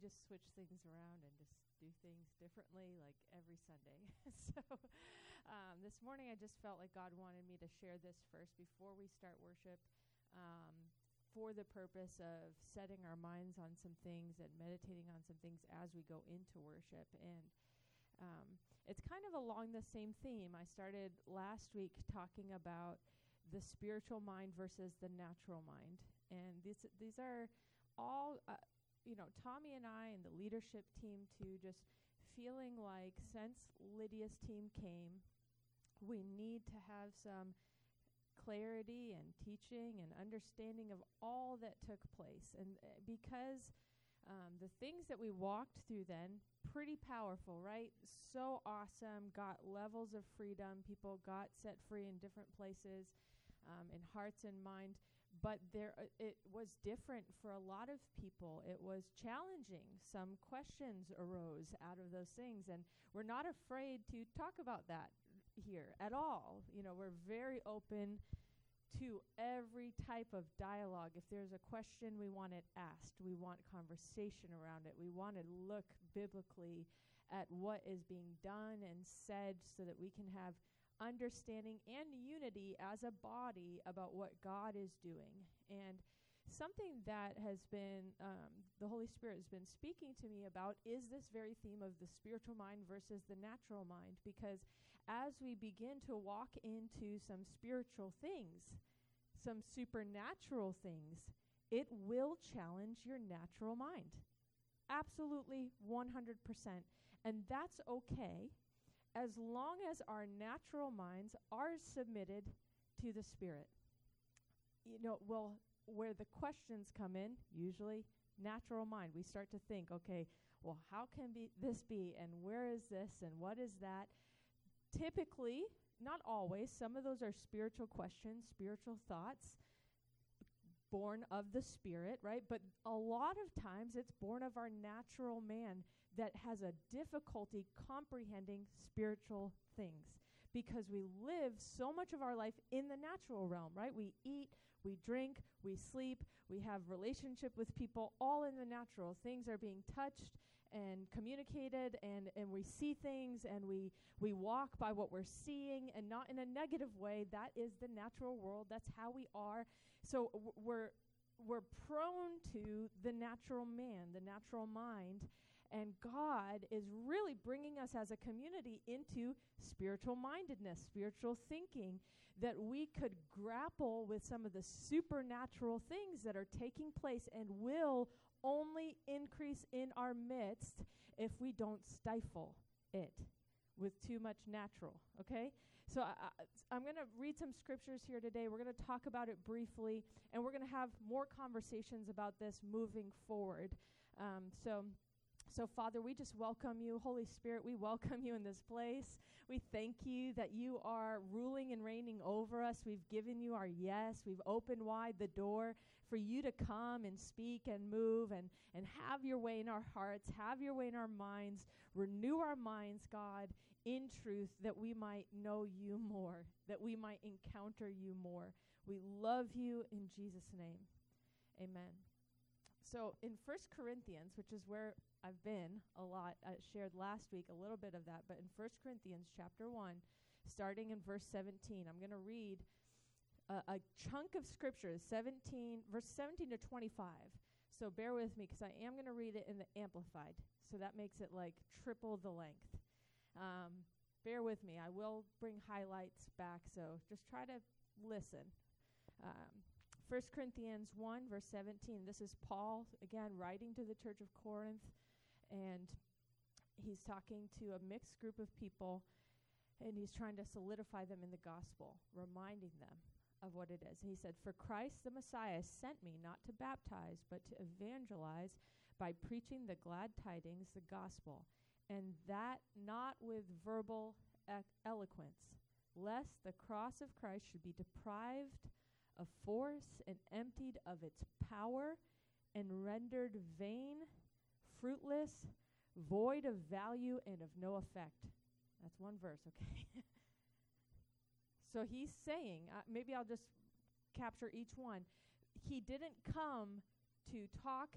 just switch things around and just do things differently, like every Sunday. so um, this morning, I just felt like God wanted me to share this first before we start worship. Um, for the purpose of setting our minds on some things and meditating on some things as we go into worship. And um, it's kind of along the same theme. I started last week talking about the spiritual mind versus the natural mind. And these, these are all, uh, you know, Tommy and I and the leadership team too, just feeling like since Lydia's team came, we need to have some clarity and teaching and understanding of all that took place. And uh, because um, the things that we walked through then, pretty powerful, right? So awesome, got levels of freedom. People got set free in different places, um, in hearts and mind. But there, uh, it was different for a lot of people. It was challenging. Some questions arose out of those things, and we're not afraid to talk about that here at all. You know, we're very open to every type of dialogue. If there's a question, we want it asked. We want conversation around it. We want to look biblically at what is being done and said so that we can have understanding and unity as a body about what God is doing. And something that has been, um, the Holy Spirit has been speaking to me about is this very theme of the spiritual mind versus the natural mind. Because as we begin to walk into some spiritual things, some supernatural things, it will challenge your natural mind. Absolutely 100%. And that's okay as long as our natural minds are submitted to the Spirit. You know, well, where the questions come in, usually natural mind. We start to think, okay, well, how can be this be, and where is this, and what is that? Typically, not always, some of those are spiritual questions, spiritual thoughts born of the Spirit, right? But a lot of times it's born of our natural man that has a difficulty comprehending spiritual things because we live so much of our life in the natural realm, right? We eat, we drink, we sleep, we have relationship with people all in the natural. Things are being touched and communicated and, and we see things and we, we walk by what we're seeing and not in a negative way. That is the natural world. That's how we are. So w- we're, we're prone to the natural man, the natural mind. And God is really bringing us as a community into spiritual mindedness, spiritual thinking, that we could grapple with some of the supernatural things that are taking place and will only increase in our midst if we don't stifle it with too much natural. Okay? So I, am going to read some scriptures here today. We're going to talk about it briefly, and we're going to have more conversations about this moving forward. Um, so. So, Father, we just welcome you. Holy Spirit, we welcome you in this place. We thank you that you are ruling and reigning over us. We've given you our yes. We've opened wide the door for you to come and speak and move and, and have your way in our hearts, have your way in our minds. Renew our minds, God, in truth, that we might know you more, that we might encounter you more. We love you in Jesus' name. Amen. So in First Corinthians, which is where I've been a lot. I shared last week a little bit of that, but in 1 Corinthians chapter 1, starting in verse 17, I'm going to read a, a chunk of scripture, 17, verse 17 to 25. So bear with me because I am going to read it in the Amplified. So that makes it like triple the length. Um, bear with me. I will bring highlights back, so just try to listen. Um, 1 Corinthians 1, verse 17. This is Paul, again, writing to the church of Corinth and he's talking to a mixed group of people and he's trying to solidify them in the gospel, reminding them of what it is. he said, For Christ the Messiah sent me not to baptize, but to evangelize by preaching the glad tidings, the gospel, and that not with verbal e- eloquence, lest the cross of Christ should be deprived of force and emptied of its power and rendered vain fruitless, void of value, and of no effect. That's one verse, okay? so he's saying, uh, maybe I'll just capture each one. He didn't come to talk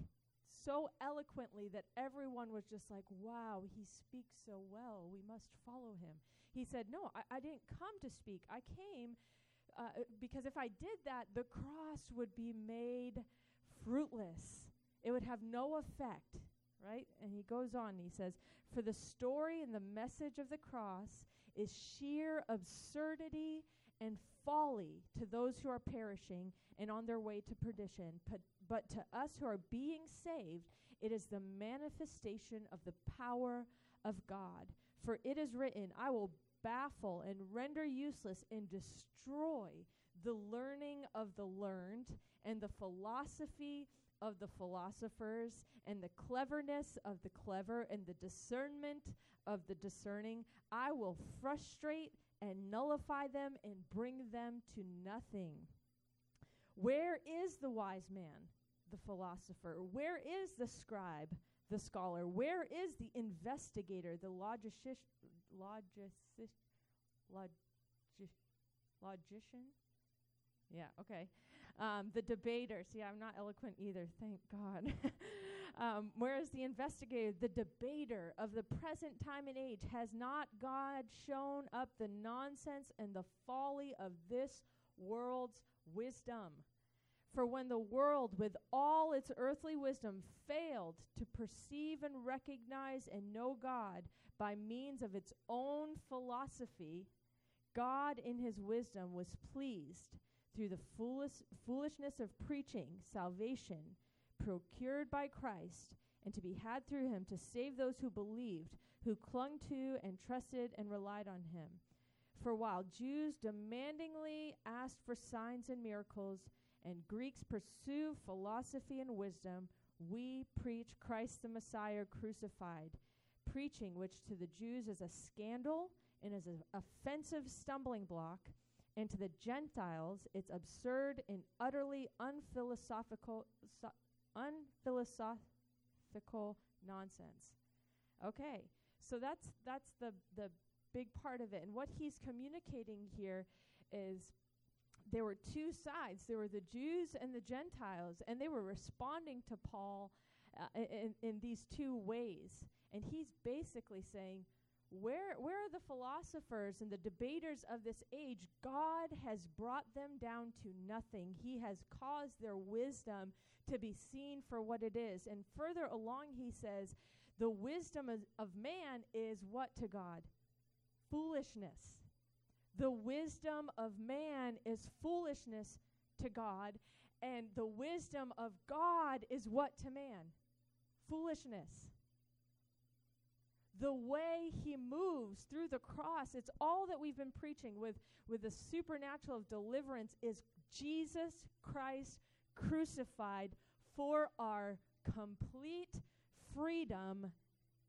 so eloquently that everyone was just like, wow, he speaks so well. We must follow him. He said, No, I, I didn't come to speak. I came uh, because if I did that, the cross would be made fruitless, it would have no effect, right? And he goes on, he says, For the story and the message of the cross is sheer absurdity and folly to those who are perishing and on their way to perdition. But, but to us who are being saved, it is the manifestation of the power of God. For it is written, I will baffle and render useless and destroy the learning of the learned and the philosophy of the philosophers and the cleverness of the clever and the discernment of the discerning. I will frustrate and nullify them and bring them to nothing. Where is the wise man, the philosopher? Where is the scribe, the scholar? Where is the investigator, the? Logici- logi- logician? Yeah, okay. Um, the debater. See, I'm not eloquent either, thank God. um, whereas the investigator, the debater of the present time and age, has not God shown up the nonsense and the folly of this world's wisdom? For when the world, with all its earthly wisdom, failed to perceive and recognize and know God by means of its own philosophy, God, in his wisdom, was pleased through the foolish, foolishness of preaching salvation procured by Christ and to be had through him to save those who believed, who clung to and trusted and relied on him. For while Jews demandingly asked for signs and miracles, and Greeks pursue philosophy and wisdom, we preach Christ the Messiah crucified, preaching which to the Jews is a scandal and is an offensive stumbling block and to the Gentiles, it's absurd and utterly unphilosophical, so, unphilosophical nonsense. Okay, so that's that's the the big part of it. And what he's communicating here is there were two sides. There were the Jews and the Gentiles, and they were responding to Paul uh, in, in these two ways. And he's basically saying, where, where are the philosophers and the debaters of this age? God has brought them down to nothing. He has caused their wisdom to be seen for what it is. And further along, he says, the wisdom of, of man is what to God? Foolishness. The wisdom of man is foolishness to God, and the wisdom of God is what to man? Foolishness the way he moves through the cross it's all that we've been preaching with with the supernatural of deliverance is jesus christ crucified for our complete freedom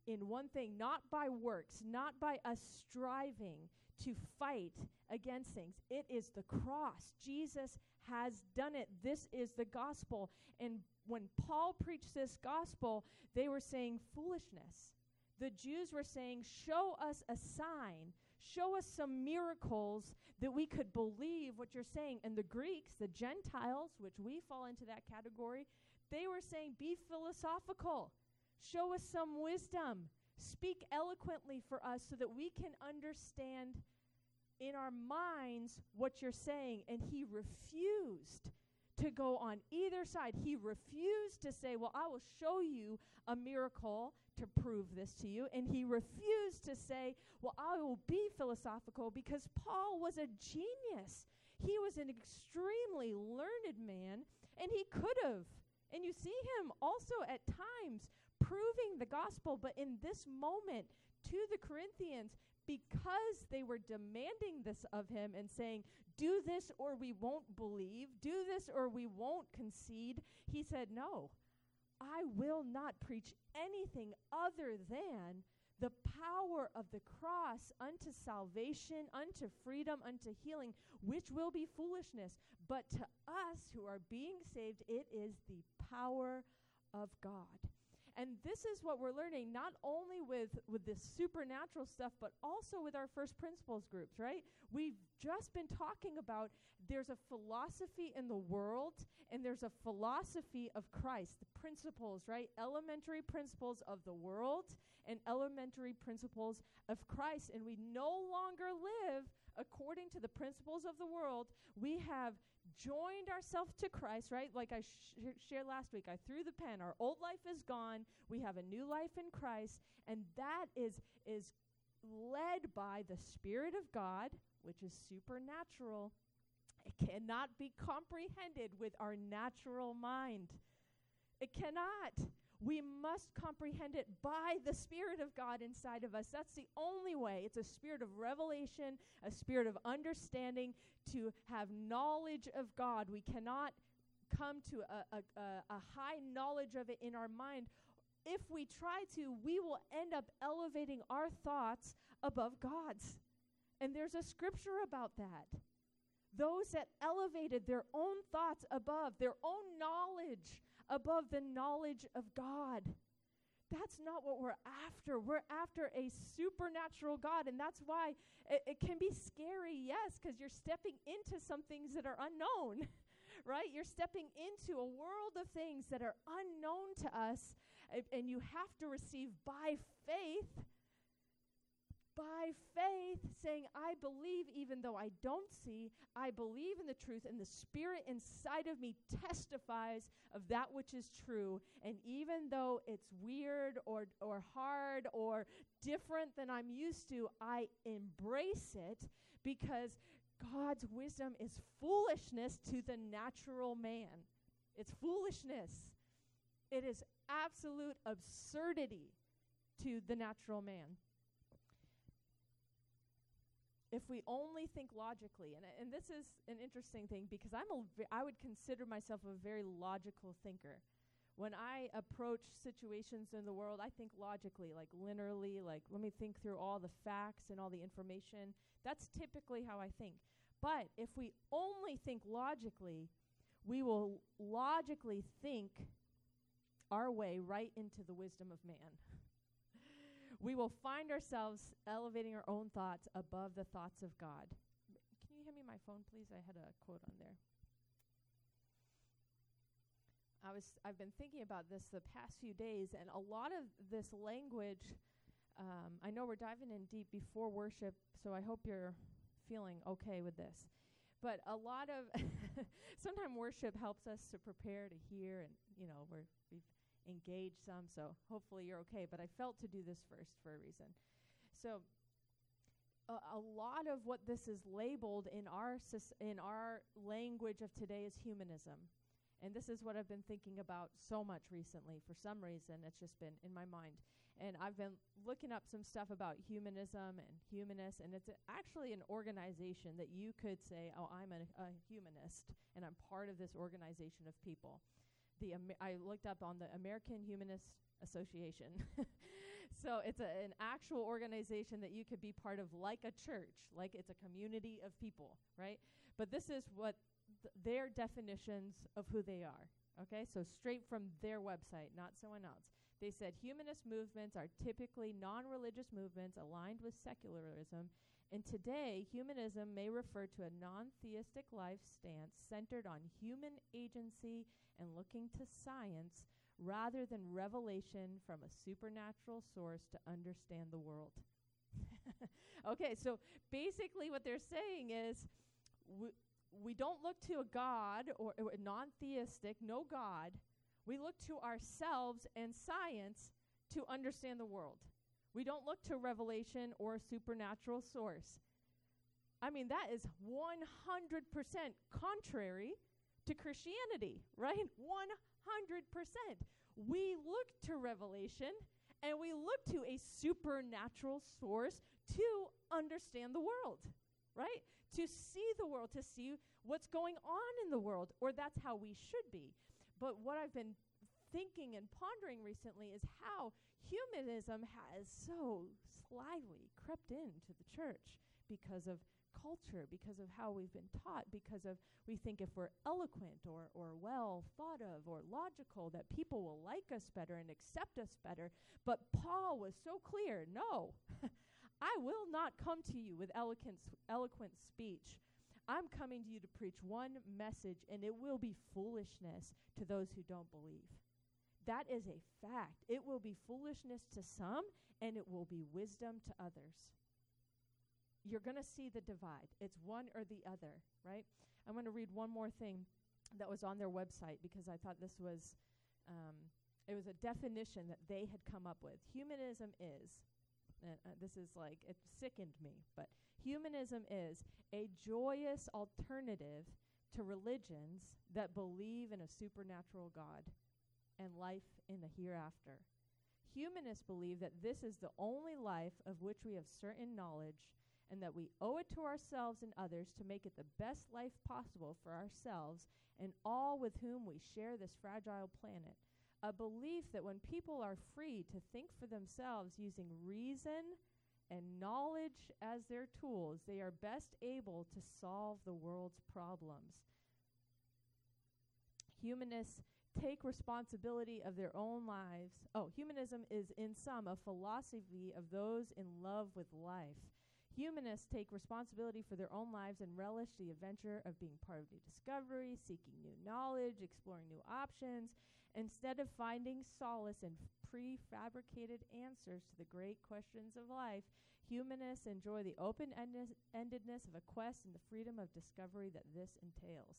in one thing not by works not by us striving to fight against things. It is the cross. Jesus has done it. This is the gospel. And when paul preached this gospel they were saying foolishness the Jews were saying, Show us a sign, show us some miracles that we could believe what you're saying. And the Greeks, the Gentiles, which we fall into that category, they were saying, Be philosophical, show us some wisdom, speak eloquently for us so that we can understand in our minds what you're saying. And he refused to go on either side. He refused to say, Well, I will show you a miracle to prove this to you. And he refused to say, Well, I will be philosophical because Paul was a genius. He was an extremely learned man, and he could have. And you see him also at times proving the gospel, but in this moment to the Corinthians, because they were demanding this of him and saying, Do this or we won't believe, do this or we won't concede, he said, No, I will not preach anything other than the power of the cross unto salvation, unto freedom, unto healing, which will be foolishness. But to us who are being saved, it is the power of God. And this is what we're learning not only with with this supernatural stuff but also with our first principles groups, right? We've just been talking about there's a philosophy in the world and there's a philosophy of Christ, the principles, right? Elementary principles of the world and elementary principles of Christ and we no longer live according to the principles of the world. We have joined ourselves to Christ, right? Like I sh- shared last week, I threw the pen. Our old life is gone. We have a new life in Christ, and that is is led by the Spirit of God, which is supernatural. It cannot be comprehended with our natural mind. It cannot. We must comprehend it by the Spirit of God inside of us. That's the only way. It's a spirit of revelation, a spirit of understanding, to have knowledge of God. We cannot come to a, a, a, high knowledge of it in our mind. If we try to, we will end up elevating our thoughts above God's. And there's a scripture about that. Those that elevated their own thoughts above, their own knowledge above the knowledge of God. That's not what we're after. We're after a supernatural God. And that's why it, it can be scary, yes, because you're stepping into some things that are unknown, right? You're stepping into a world of things that are unknown to us, and, and you have to receive by faith by faith, saying, I believe even though I don't see, I believe in the truth, and the Spirit inside of me testifies of that which is true. And even though it's weird or, or hard or different than I'm used to, I embrace it because God's wisdom is foolishness to the natural man. It's foolishness. It is absolute absurdity to the natural man if we only think logically, and, and this is an interesting thing because I'm a, I would consider myself a very logical thinker. When I approach situations in the world, I think logically, like linearly, like let me think through all the facts and all the information. That's typically how I think. But if we only think logically, we will logically think our way right into the wisdom of man we will find ourselves elevating our own thoughts above the thoughts of God. Can you hand me my phone, please? I had a quote on there. I was I've been thinking about this the past few days, and a lot of this language. Um, I know we're diving in deep before worship, so I hope you're feeling okay with this. But a lot of sometimes worship helps us to prepare to hear, and you know we're we've engage some, so hopefully you're okay. But I felt to do this first for a reason. So, a, a lot of what this is labeled in our in our language of today is humanism. And this is what I've been thinking about so much recently. For some reason, it's just been in my mind. And I've been looking up some stuff about humanism and humanists, and it's actually an organization that you could say, oh, I'm a, a humanist, and I'm part of this organization of people the Amer- I looked up on the American Humanist Association. so it's a, an actual organization that you could be part of, like a church, like it's a community of people, right? But this is what th- their definitions of who they are. Okay, so straight from their website, not someone else. They said humanist movements are typically non religious movements aligned with secularism and today, humanism may refer to a non theistic life stance centered on human agency and looking to science rather than revelation from a supernatural source to understand the world. okay, so basically, what they're saying is we, we don't look to a God or, or non theistic, no God. We look to ourselves and science to understand the world. We don't look to revelation or a supernatural source. I mean, that is 100% contrary to Christianity, right? 100%. We look to revelation and we look to a supernatural source to understand the world, right? To see the world, to see what's going on in the world, or that's how we should be. But what I've been thinking and pondering recently is how humanism has so slyly crept into the church because of culture, because of how we've been taught, because of we think if we're eloquent or, or well thought of or logical, that people will like us better and accept us better. But Paul was so clear no, I will not come to you with eloquent, eloquent speech. I'm coming to you to preach one message, and it will be foolishness to those who don't believe. That is a fact. It will be foolishness to some, and it will be wisdom to others. You're going to see the divide. It's one or the other, right? I'm going to read one more thing that was on their website because I thought this was um, it was a definition that they had come up with. Humanism is, and uh, this is like it sickened me, but humanism is a joyous alternative to religions that believe in a supernatural God and life in the hereafter. Humanists believe that this is the only life of which we have certain knowledge and that we owe it to ourselves and others to make it the best life possible for ourselves and all with whom we share this fragile planet. A belief that when people are free to think for themselves using reason and knowledge as their tools, they are best able to solve the world's problems. Humanists take responsibility of their own lives. Oh, humanism is in sum a philosophy of those in love with life. Humanists take responsibility for their own lives and relish the adventure of being part of new discovery, seeking new knowledge, exploring new options, instead of finding solace in prefabricated answers to the great questions of life. Humanists enjoy the open endedness of a quest and the freedom of discovery that this entails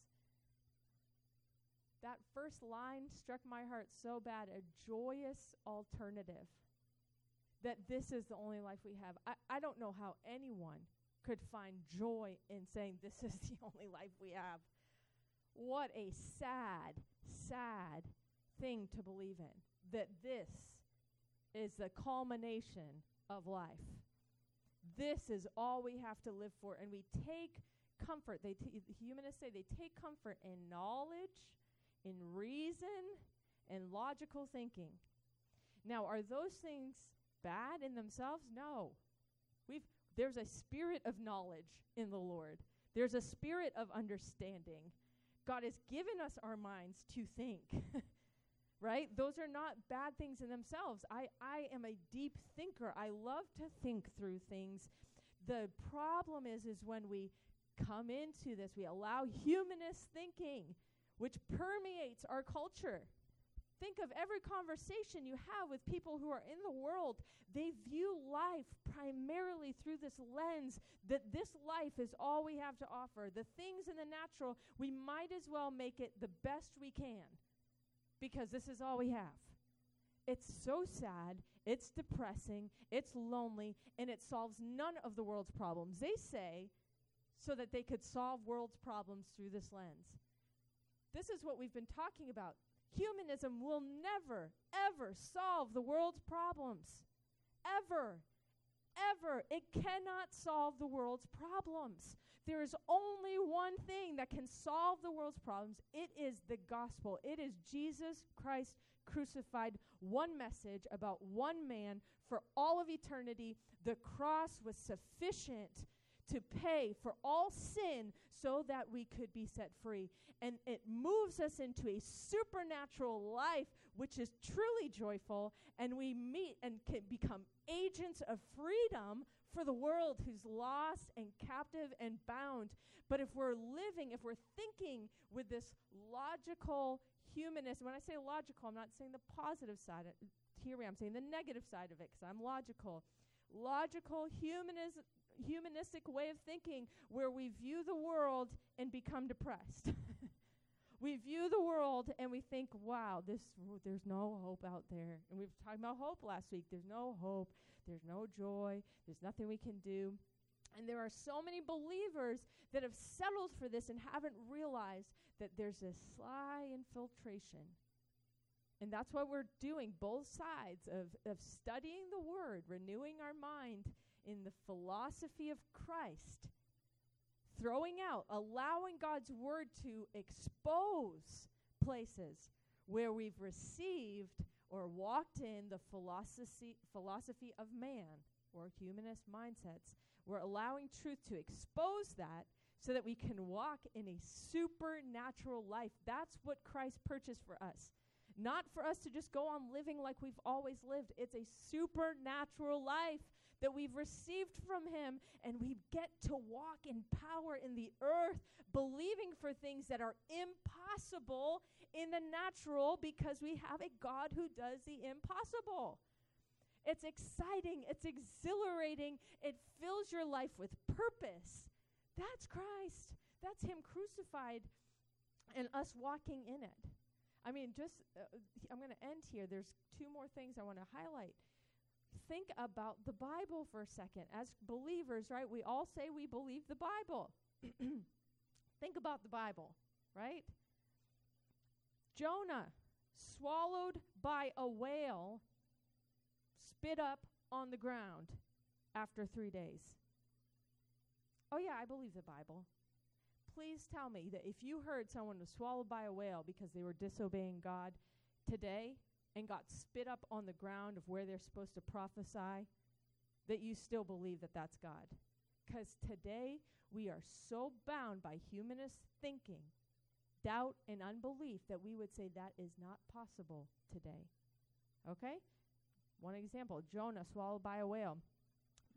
that first line struck my heart so bad a joyous alternative. That this is the only life we have. I, I don't know how anyone could find joy in saying this is the only life we have. What a sad, sad thing to believe in. That this is the culmination of life. This is all we have to live for. And we take comfort. They t- humanists say they take comfort in knowledge in reason and logical thinking. Now, are those things bad in themselves? No. We've there's a spirit of knowledge in the Lord. There's a spirit of understanding. God has given us our minds to think. right? Those are not bad things in themselves. I, I am a deep thinker. I love to think through things. The problem is is when we come into this, we allow humanist thinking which permeates our culture. Think of every conversation you have with people who are in the world. They view life primarily through this lens that this life is all we have to offer. The things in the natural, we might as well make it the best we can because this is all we have. It's so sad, it's depressing, it's lonely, and it solves none of the world's problems. They say so that they could solve world's problems through this lens. This is what we've been talking about. Humanism will never, ever solve the world's problems. Ever. Ever. It cannot solve the world's problems. There is only one thing that can solve the world's problems. It is the gospel. It is Jesus Christ crucified. One message about one man for all of eternity. The cross was sufficient to pay for all sin so that we could be set free. And it moves us into a supernatural life which is truly joyful, and we meet and can become agents of freedom for the world who's lost and captive and bound. But if we're living, if we're thinking with this logical humanist, when I say logical, I'm not saying the positive side. Here I'm saying the negative side of it because I'm logical. Logical humanism humanistic way of thinking where we view the world and become depressed. we view the world and we think, wow, this there's no hope out there. And we have talking about hope last week. There's no hope. There's no joy. There's nothing we can do. And there are so many believers that have settled for this and haven't realized that there's a sly infiltration. And that's what we're doing, both sides of, of studying the Word, renewing our mind, in the philosophy of Christ, throwing out, allowing God's word to expose places where we've received or walked in the philosophy philosophy of man or humanist mindsets We're allowing truth to expose that so that we can walk in a supernatural life. That's what Christ purchased for us. Not for us to just go on living like we've always lived. It's a supernatural life that we've received from Him, and we get to walk in power in the earth, believing for things that are impossible in the natural because we have a God who does the impossible. It's exciting, it's exhilarating, it fills your life with purpose. That's Christ. That's Him crucified and us walking in it. I mean, just, uh, I'm going to end here. There's two more things I want to highlight think about the Bible for a second. As believers, right, we all say we believe the Bible. think about the Bible, right? Jonah, swallowed by a whale, spit up on the ground after three days. Oh, yeah, I believe the Bible. Please tell me that if you heard someone was swallowed by a whale because they were disobeying God today, and got spit up on the ground of where they're supposed to prophesy, that you still believe that that's God. Because today we are so bound by humanist thinking, doubt, and unbelief that we would say that is not possible today. Okay? One example Jonah swallowed by a whale.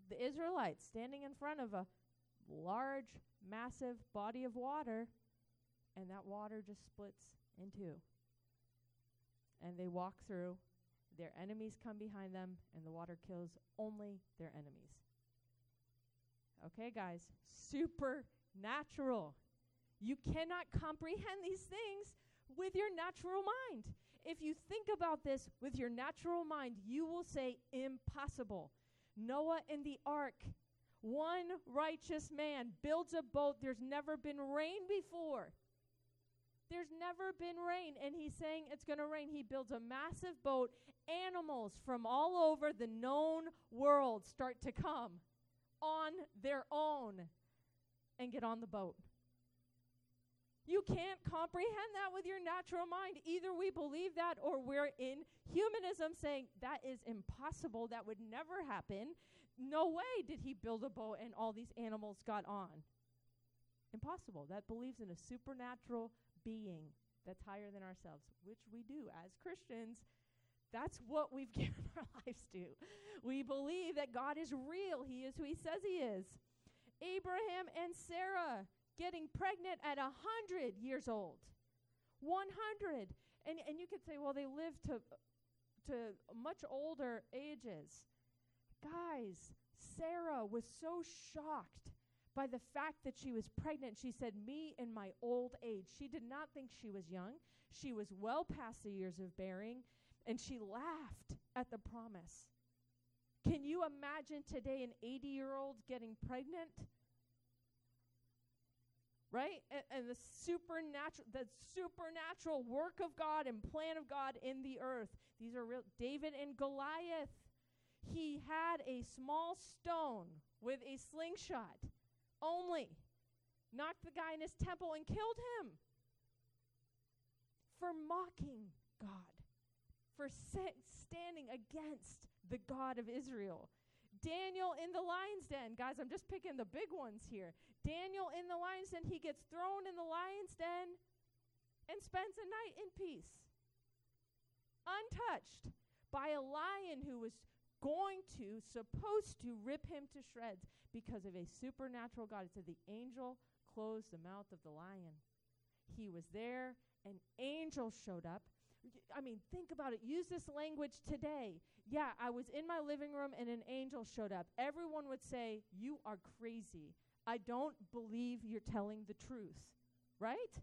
The Israelites standing in front of a large, massive body of water, and that water just splits in two and they walk through. Their enemies come behind them, and the water kills only their enemies. Okay, guys, supernatural. You cannot comprehend these things with your natural mind. If you think about this with your natural mind, you will say impossible. Noah in the ark, one righteous man builds a boat. There's never been rain before. There's never been rain, and he's saying it's going to rain. He builds a massive boat. Animals from all over the known world start to come on their own and get on the boat. You can't comprehend that with your natural mind. Either we believe that or we're in humanism saying that is impossible. That would never happen. No way did he build a boat and all these animals got on. Impossible. That believes in a supernatural being that's higher than ourselves, which we do as Christians. That's what we've given our lives to. We believe that God is real. He is who he says he is. Abraham and Sarah getting pregnant at a 100 years old. 100. And, and you could say, well, they lived to, to much older ages. Guys, Sarah was so shocked by the fact that she was pregnant. She said, Me in my old age. She did not think she was young. She was well past the years of bearing, and she laughed at the promise. Can you imagine today an 80 year old getting pregnant? Right? And, and, the supernatural the supernatural work of God and plan of God in the earth. These are real David and Goliath. He had a small stone with a slingshot only, knocked the guy in his temple and killed him for mocking God, for standing against the God of Israel. Daniel in the lion's den. Guys, I'm just picking the big ones here. Daniel in the lion's den, he gets thrown in the lion's den and spends a night in peace, untouched by a lion who was going to, supposed to rip him to shreds because of a supernatural God. It said the angel closed the mouth of the lion. He was there, an angel showed up. I mean, think about it. Use this language today. Yeah, I was in my living room and an angel showed up. Everyone would say, You are crazy. I don't believe you're telling the truth. Right?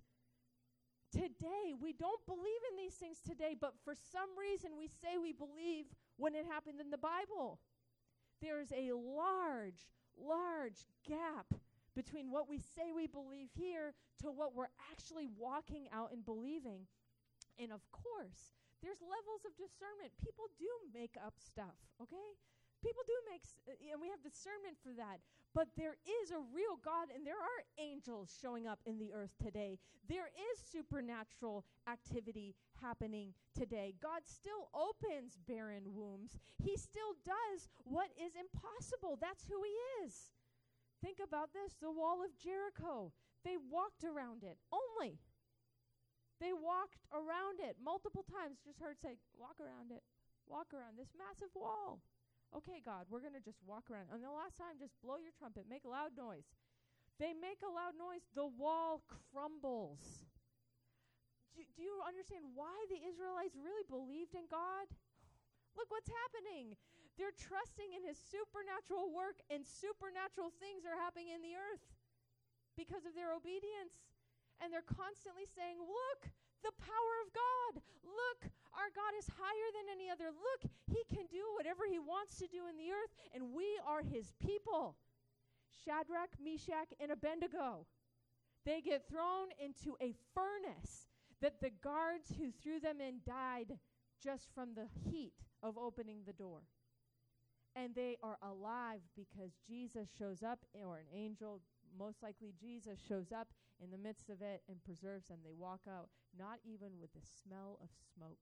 Today, we don't believe in these things today, but for some reason we say we believe when it happened in the Bible. There's a large, large gap between what we say we believe here to what we're actually walking out and believing. And of course, there's levels of discernment. People do make up stuff, okay? People do make, uh, and we have discernment for that. But there is a real God, and there are angels showing up in the earth today. There is supernatural activity happening today. God still opens barren wombs, He still does what is impossible. That's who He is. Think about this the wall of Jericho. They walked around it only. They walked around it multiple times. Just heard say, walk around it, walk around this massive wall. Okay, God, we're going to just walk around. And the last time, just blow your trumpet, make a loud noise. They make a loud noise, the wall crumbles. Do, do you understand why the Israelites really believed in God? Look what's happening. They're trusting in his supernatural work, and supernatural things are happening in the earth because of their obedience. And they're constantly saying, Look, the power of God. Look, our God is higher than any other. Look, he can do whatever he wants to do in the earth, and we are his people. Shadrach, Meshach, and Abednego. They get thrown into a furnace that the guards who threw them in died just from the heat of opening the door. And they are alive because Jesus shows up, or an angel, most likely Jesus, shows up in the midst of it and preserves them. They walk out, not even with the smell of smoke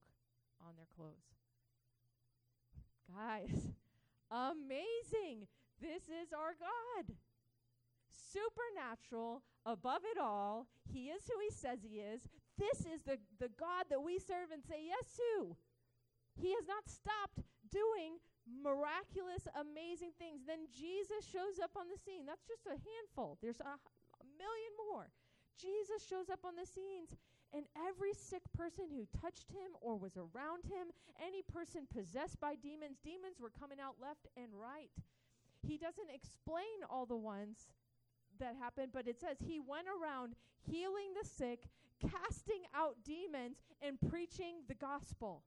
on their clothes. Guys, amazing. This is our God supernatural, above it all. He is who he says he is. This is the, the God that we serve and say yes to. He has not stopped doing miraculous, amazing things. Then Jesus shows up on the scene. That's just a handful. There's a, a million more. Jesus shows up on the scenes, and every sick person who touched him or was around him, any person possessed by demons, demons were coming out left and right. He doesn't explain all the ones that happened, but it says he went around healing the sick, casting out demons, and preaching the gospel.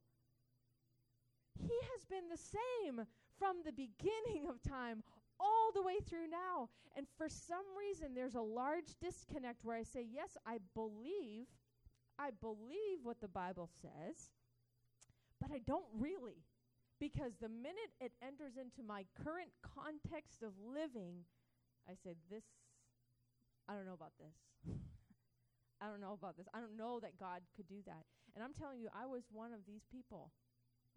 He has been the same from the beginning of time all the way through now. And for some reason, there's a large disconnect where I say, Yes, I believe, I believe what the Bible says, but I don't really. Because the minute it enters into my current context of living, I say, This I don't know about this. I don't know about this. I don't know that God could do that. And I'm telling you, I was one of these people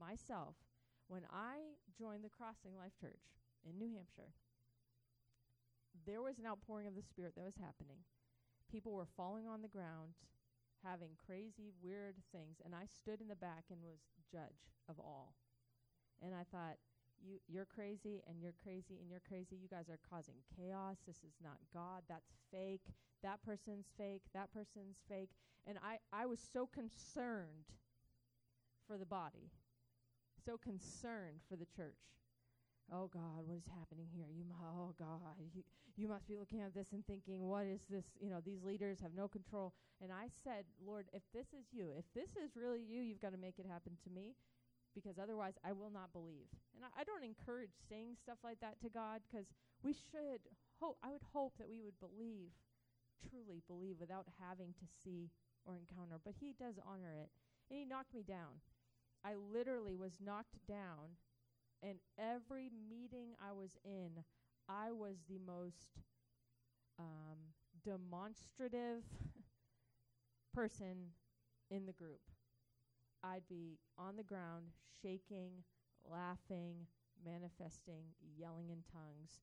myself when I joined the Crossing Life Church in New Hampshire. There was an outpouring of the Spirit that was happening. People were falling on the ground, having crazy, weird things, and I stood in the back and was judge of all. And I thought, you you're crazy and you're crazy and you're crazy. You guys are causing chaos. This is not God. That's fake. That person's fake. That person's fake. And I I was so concerned for the body. So concerned for the church. Oh God, what is happening here? You oh God, you, you must be looking at this and thinking, what is this? You know, these leaders have no control. And I said, Lord, if this is you, if this is really you, you've got to make it happen to me because otherwise I will not believe. And I, I don't encourage saying stuff like that to God because we should hope, I would hope that we would believe, truly believe without having to see or encounter. But He does honor it. And He knocked me down. I literally was knocked down, and every meeting I was in, I was the most um, demonstrative person in the group. I'd be on the ground, shaking, laughing, manifesting, yelling in tongues,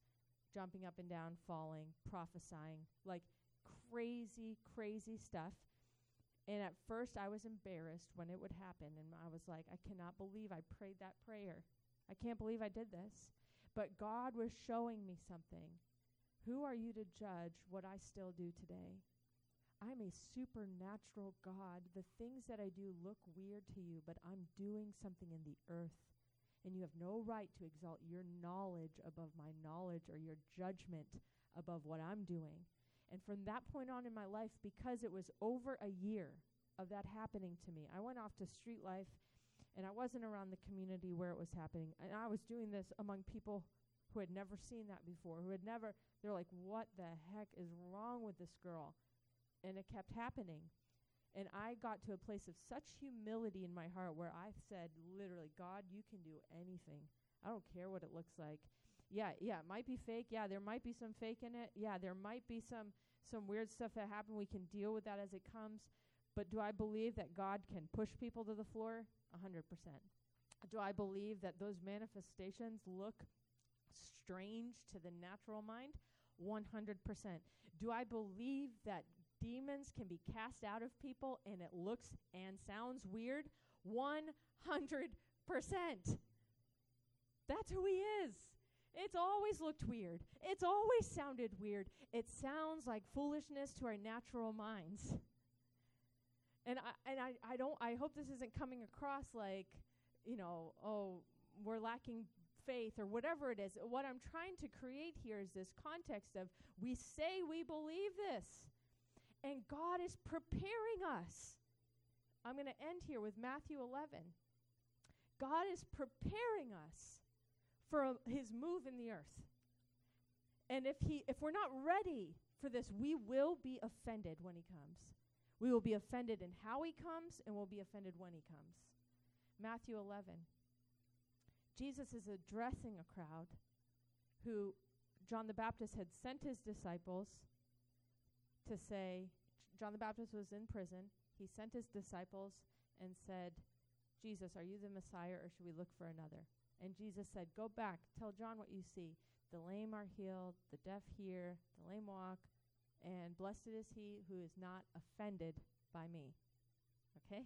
jumping up and down, falling, prophesying, like crazy, crazy stuff. And at first, I was embarrassed when it would happen. And I was like, I cannot believe I prayed that prayer. I can't believe I did this. But God was showing me something. Who are you to judge what I still do today? I'm a supernatural God. The things that I do look weird to you, but I'm doing something in the earth. And you have no right to exalt your knowledge above my knowledge or your judgment above what I'm doing. And from that point on in my life, because it was over a year of that happening to me, I went off to street life and I wasn't around the community where it was happening. And I was doing this among people who had never seen that before, who had never, they're like, what the heck is wrong with this girl? and it kept happening. And I got to a place of such humility in my heart where I said, literally, God, you can do anything. I don't care what it looks like. Yeah, yeah, it might be fake. Yeah, there might be some fake in it. Yeah, there might be some some weird stuff that happened. We can deal with that as it comes. But do I believe that God can push people to the floor? A hundred percent. Do I believe that those manifestations look strange to the natural mind? 100%. Do I believe that demons can be cast out of people and it looks and sounds weird? 100%. That's who he is. It's always looked weird. It's always sounded weird. It sounds like foolishness to our natural minds. And I and I, I don't I hope this isn't coming across like, you know, oh, we're lacking faith or whatever it is. What I'm trying to create here is this context of we say we believe this, and God is preparing us. I'm going to end here with Matthew 11. God is preparing us for a, his move in the earth. And if he if we're not ready for this, we will be offended when he comes. We will be offended in how he comes and we'll be offended when he comes. Matthew 11. Jesus is addressing a crowd who John the Baptist had sent his disciples to say, John the Baptist was in prison. He sent his disciples and said, Jesus, are you the Messiah or should we look for another? And Jesus said, Go back, tell John what you see. The lame are healed, the deaf hear, the lame walk, and blessed is he who is not offended by me. Okay?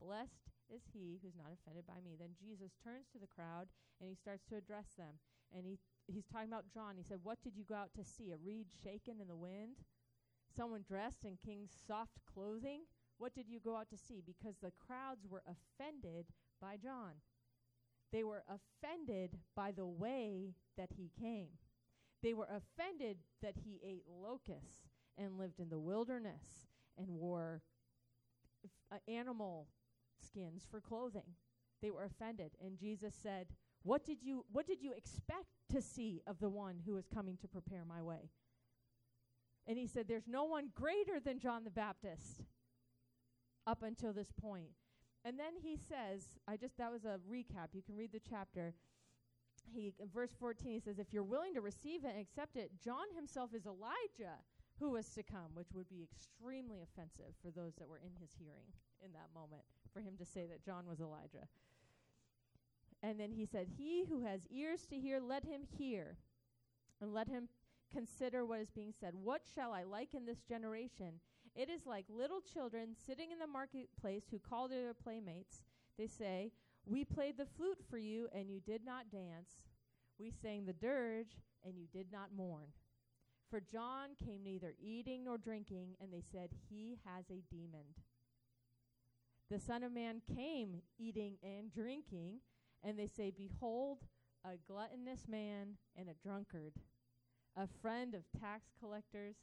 Blessed is he who's not offended by me. Then Jesus turns to the crowd and he starts to address them. And he, he's talking about John. He said, What did you go out to see? A reed shaken in the wind? Someone dressed in king's soft clothing? What did you go out to see? Because the crowds were offended by John. They were offended by the way that he came. They were offended that he ate locusts and lived in the wilderness and wore uh, animal skins for clothing. They were offended and Jesus said, "What did you what did you expect to see of the one who is coming to prepare my way?" And he said, "There's no one greater than John the Baptist." Up until this point. And then he says, I just that was a recap. You can read the chapter. He in verse 14 he says, "If you're willing to receive it and accept it, John himself is Elijah who was to come," which would be extremely offensive for those that were in his hearing in that moment for him to say that John was Elijah. And then he said, He who has ears to hear, let him hear, and let him consider what is being said. What shall I liken this generation? It is like little children sitting in the marketplace who call to their playmates. They say, We played the flute for you, and you did not dance. We sang the dirge, and you did not mourn. For John came neither eating nor drinking, and they said, He has a demon. The Son of Man came eating and drinking, and they say, Behold, a gluttonous man and a drunkard, a friend of tax collectors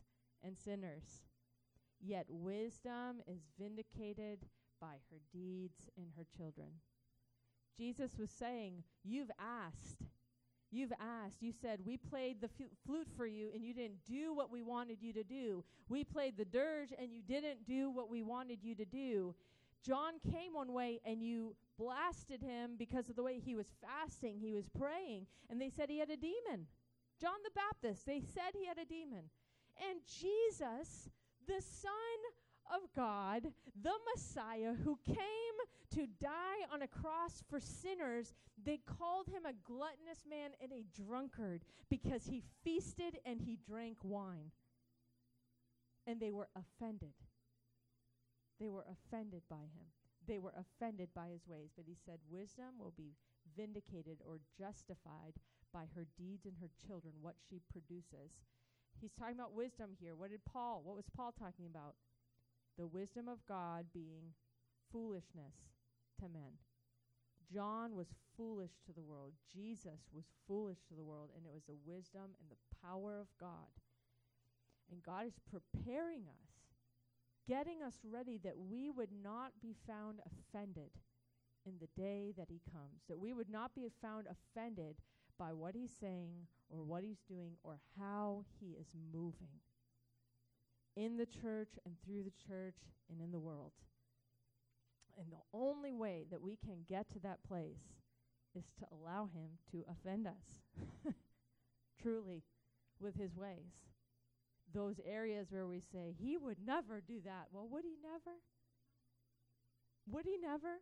and sinners. Yet wisdom is vindicated by her deeds and her children. Jesus was saying, You've asked. You've asked. You said, We played the flute for you, and you didn't do what we wanted you to do. We played the dirge, and you didn't do what we wanted you to do. John came one way and you blasted him because of the way he was fasting, he was praying, and they said he had a demon. John the Baptist, they said he had a demon. And Jesus, the Son of God, the Messiah who came to die on a cross for sinners, they called him a gluttonous man and a drunkard because he feasted and he drank wine. And they were offended. They were offended by him. They were offended by his ways. But he said, Wisdom will be vindicated or justified by her deeds and her children, what she produces. He's talking about wisdom here. What did Paul, what was Paul talking about? The wisdom of God being foolishness to men. John was foolish to the world. Jesus was foolish to the world, and it was the wisdom and the power of God. And God is preparing us getting us ready that we would not be found offended in the day that he comes, that we would not be found offended by what he's saying or what he's doing or how he is moving in the church and through the church and in the world. And the only way that we can get to that place is to allow him to offend us truly with his ways those areas where we say, He would never do that. Well, would He never? Would He never?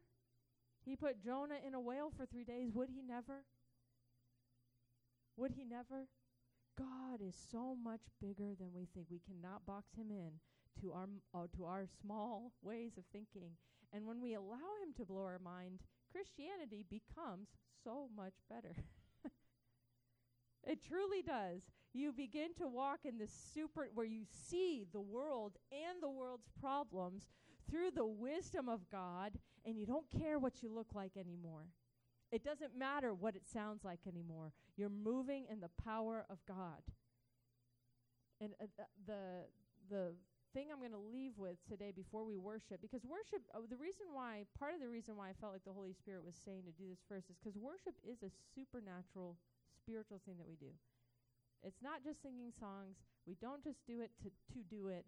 He put Jonah in a whale for three days. Would He never? Would He never? God is so much bigger than we think. We cannot box him in to our uh, to our small ways of thinking. And when we allow him to blow our mind, Christianity becomes so much better. it truly does. You begin to walk in this super where you see the world and the world's problems through the wisdom of God and you don't care what you look like anymore. It doesn't matter what it sounds like anymore. You're moving in the power of God. And uh, uh the the thing I'm going to leave with today before we worship, because worship, uh, the reason why, part of the reason why I felt like the Holy Spirit was saying to do this first is because worship is a supernatural, spiritual thing that we do. It's not just singing songs. We don't just do it to, to do it.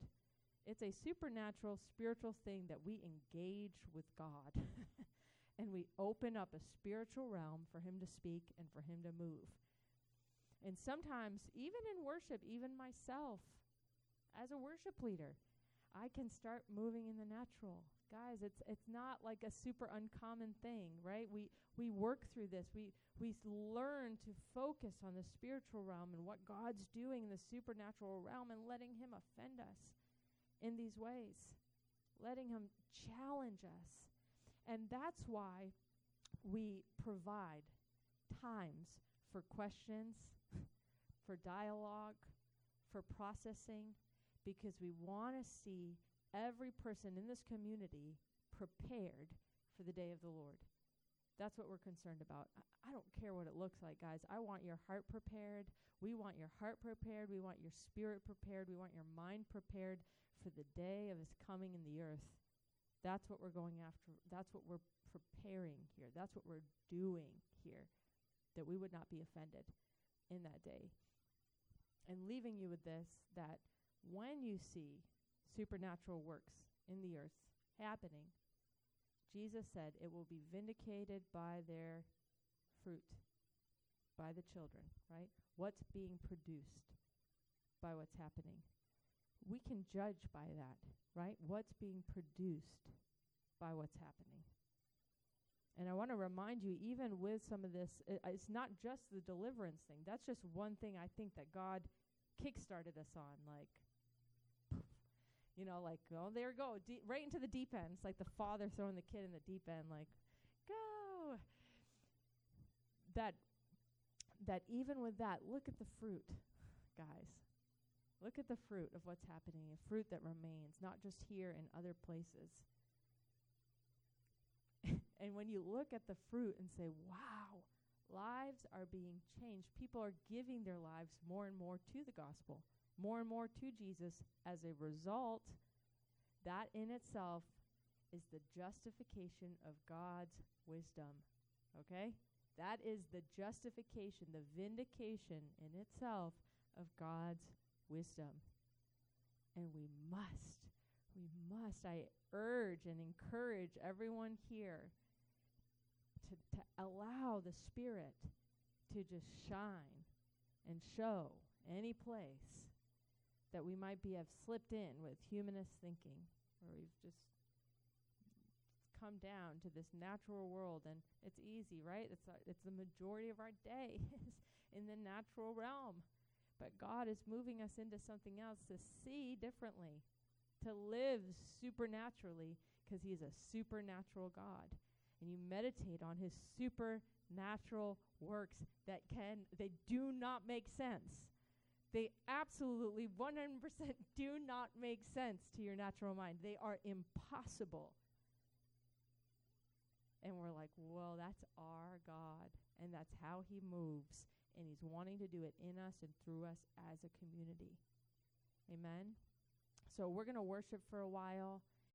It's a supernatural, spiritual thing that we engage with God. and we open up a spiritual realm for Him to speak and for Him to move. And sometimes, even in worship, even myself, as a worship leader, I can start moving in the natural. Guys, it's it's not like a super uncommon thing, right? We we work through this. We we learn to focus on the spiritual realm and what God's doing in the supernatural realm and letting him offend us in these ways. Letting him challenge us. And that's why we provide times for questions, for dialogue, for processing, because we want to see every person in this community prepared for the day of the Lord. That's what we're concerned about. I, don't care what it looks like, guys. I want your heart prepared. We want your heart prepared. We want your spirit prepared. We want your mind prepared for the day of his coming in the earth. That's what we're going after. That's what we're preparing here. That's what we're doing here, that we would not be offended in that day. And leaving you with this that when you see supernatural works in the earth happening, Jesus said it will be vindicated by their fruit, by the children, right? What's being produced by what's happening. We can judge by that, right? What's being produced by what's happening. And I want to remind you, even with some of this, it, it's not just the deliverance thing. That's just one thing I think that God kickstarted us on. Like, you know, like, oh, there we go, de- right into the deep end. It's like the father throwing the kid in the deep end, like, go. That, that even with that, look at the fruit, guys. Look at the fruit of what's happening, a fruit that remains, not just here in other places. and when you look at the fruit and say, wow, lives are being changed, people are giving their lives more and more to the gospel more and more to Jesus as a result, that in itself is the justification of God's wisdom. Okay? That is the justification, the vindication in itself of God's wisdom. And we must, we must, I urge and encourage everyone here to, to allow the Spirit to just shine and show any place that we might be have slipped in with humanist thinking, where we've just come down to this natural world, and it's easy, right? It's uh, it's the majority of our day is in the natural realm, but God is moving us into something else to see differently, to live supernaturally, because He is a supernatural God, and you meditate on His supernatural works that can they do not make sense they absolutely 100% do not make sense to your natural mind. They are impossible. And we're like, well, that's our God. And that's how he moves. And he's wanting to do it in us and through us as a community. Amen. So we're going to worship for a while.